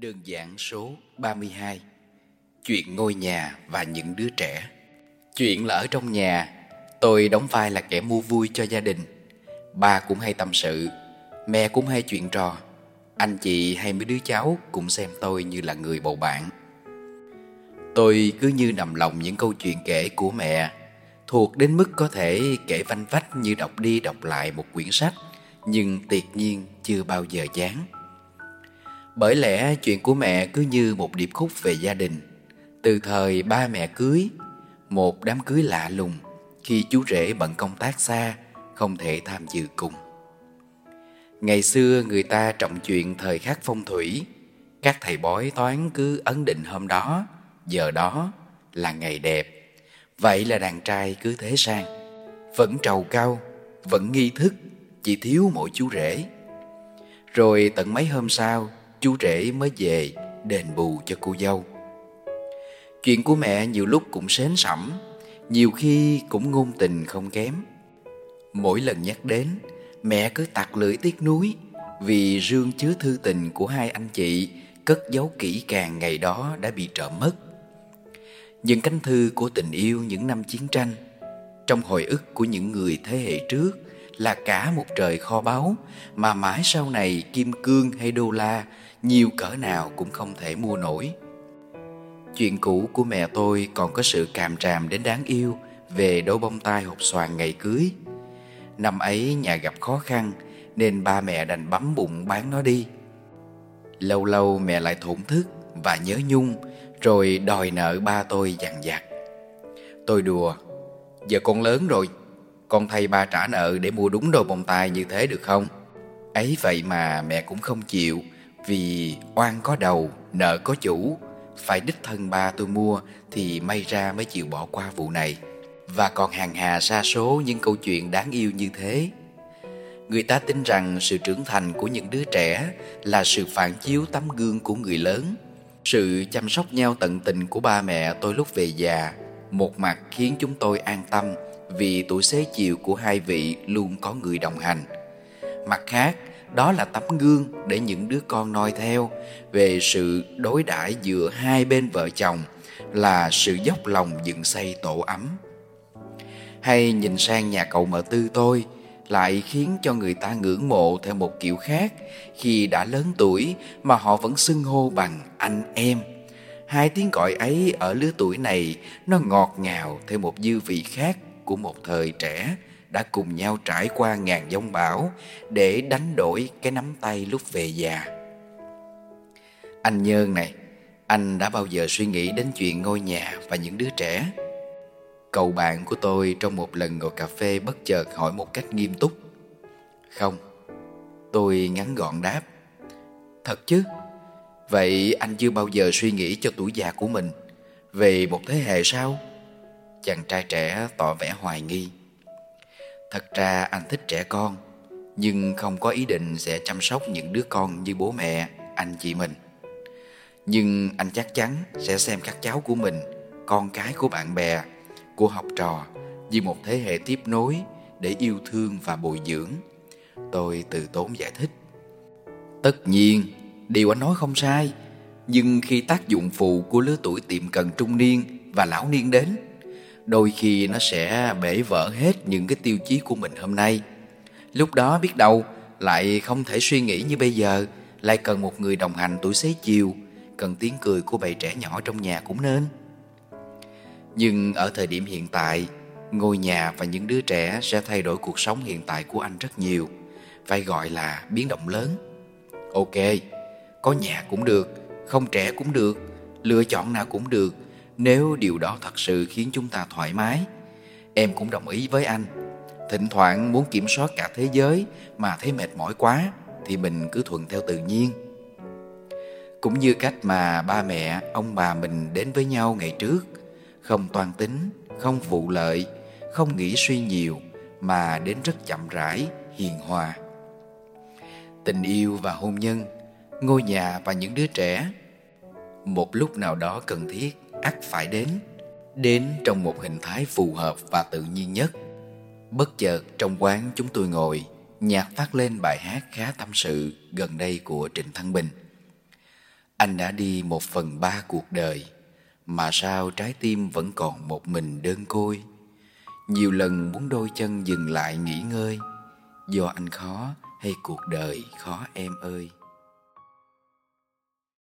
Đơn giản số 32 Chuyện ngôi nhà và những đứa trẻ. Chuyện là ở trong nhà. Tôi đóng vai là kẻ mua vui cho gia đình. Ba cũng hay tâm sự. Mẹ cũng hay chuyện trò. Anh chị hay mấy đứa cháu cũng xem tôi như là người bầu bạn. Tôi cứ như nằm lòng những câu chuyện kể của mẹ. Thuộc đến mức có thể kể vanh vách như đọc đi đọc lại một quyển sách, Nhưng tuyệt nhiên chưa bao giờ chán bởi lẽ chuyện của mẹ cứ như một điệp khúc về gia đình. Từ thời ba mẹ cưới, Một đám cưới lạ lùng Khi chú rể bận công tác xa, Không thể tham dự cùng. Ngày xưa người ta trọng chuyện thời khắc phong thủy. Các thầy bói toán cứ ấn định hôm đó, Giờ đó là ngày đẹp. Vậy là đàn trai cứ thế sang. Vẫn trầu cao, Vẫn nghi thức, Chỉ thiếu mỗi chú rể. Rồi tận mấy hôm sau chú rể mới về đền bù cho cô dâu. Chuyện của mẹ nhiều lúc cũng sến sẩm, nhiều khi cũng ngôn tình không kém. Mỗi lần nhắc đến, mẹ cứ tặc lưỡi tiếc nuối vì rương chứa thư tình của hai anh chị cất giấu kỹ càng ngày đó đã bị trộm mất. Những cánh thư của tình yêu những năm chiến tranh, trong hồi ức của những người thế hệ trước là cả một trời kho báu mà mãi sau này kim cương hay đô la nhiều cỡ nào cũng không thể mua nổi. Chuyện cũ của mẹ tôi còn có sự càm tràm đến đáng yêu về đôi bông tai hộp xoàn ngày cưới. Năm ấy nhà gặp khó khăn nên ba mẹ đành bấm bụng bán nó đi. Lâu lâu mẹ lại thổn thức và nhớ nhung rồi đòi nợ ba tôi dằn vặt. Tôi đùa, giờ con lớn rồi, con thay ba trả nợ để mua đúng đôi bông tai như thế được không? Ấy vậy mà mẹ cũng không chịu vì oan có đầu, nợ có chủ. Phải đích thân ba tôi mua Thì may ra mới chịu bỏ qua vụ này. Và còn hàng hà xa số những câu chuyện đáng yêu như thế. Người ta tin rằng sự trưởng thành của những đứa trẻ Là sự phản chiếu tấm gương của người lớn. Sự chăm sóc nhau tận tình của ba mẹ tôi lúc về già Một mặt khiến chúng tôi an tâm vì tuổi xế chiều của hai vị luôn có người đồng hành. Mặt khác, đó là tấm gương để những đứa con noi theo về sự đối đãi giữa hai bên vợ chồng là sự dốc lòng dựng xây tổ ấm. Hay nhìn sang nhà cậu mợ tư tôi lại khiến cho người ta ngưỡng mộ theo một kiểu khác khi đã lớn tuổi mà họ vẫn xưng hô bằng anh em. Hai tiếng gọi ấy ở lứa tuổi này nó ngọt ngào theo một dư vị khác của một thời trẻ đã cùng nhau trải qua ngàn giông bão để đánh đổi cái nắm tay lúc về già. Anh Nhơn này, anh đã bao giờ suy nghĩ đến chuyện ngôi nhà và những đứa trẻ? Cậu bạn của tôi trong một lần ngồi cà phê bất chợt hỏi một cách nghiêm túc. Không, tôi ngắn gọn đáp. Thật chứ? Vậy anh chưa bao giờ suy nghĩ cho tuổi già của mình về một thế hệ sau? Chàng trai trẻ tỏ vẻ hoài nghi. Thật ra anh thích trẻ con Nhưng không có ý định sẽ chăm sóc những đứa con như bố mẹ, anh chị mình. Nhưng anh chắc chắn sẽ xem các cháu của mình Con cái của bạn bè, của học trò Như một thế hệ tiếp nối để yêu thương và bồi dưỡng. Tôi từ tốn giải thích. Tất nhiên, điều anh nói không sai Nhưng khi tác dụng phụ của lứa tuổi tiệm cận trung niên và lão niên đến đôi khi nó sẽ bể vỡ hết những cái tiêu chí của mình hôm nay. Lúc đó biết đâu, lại không thể suy nghĩ như bây giờ, lại cần một người đồng hành tuổi xế chiều, cần tiếng cười của bầy trẻ nhỏ trong nhà cũng nên. Nhưng ở thời điểm hiện tại, ngôi nhà và những đứa trẻ sẽ thay đổi cuộc sống hiện tại của anh rất nhiều, phải gọi là biến động lớn. Ok, có nhà cũng được, không trẻ cũng được, lựa chọn nào cũng được nếu điều đó thật sự khiến chúng ta thoải mái, em cũng đồng ý với anh. Thỉnh thoảng muốn kiểm soát cả thế giới mà thấy mệt mỏi quá thì mình cứ thuận theo tự nhiên. Cũng như cách mà ba mẹ, ông bà mình đến với nhau ngày trước, không toan tính, không vụ lợi, không nghĩ suy nhiều mà đến rất chậm rãi, hiền hòa. Tình yêu và hôn nhân, ngôi nhà và những đứa trẻ, một lúc nào đó cần thiết ắt phải đến đến trong một hình thái phù hợp và tự nhiên nhất. Bất chợt trong quán chúng tôi ngồi, nhạc phát lên bài hát khá tâm sự gần đây của trịnh thăng bình. Anh đã đi một phần ba cuộc đời, Mà sao trái tim vẫn còn một mình đơn côi? Nhiều lần muốn đôi chân dừng lại nghỉ ngơi, Do anh khó hay cuộc đời khó em ơi?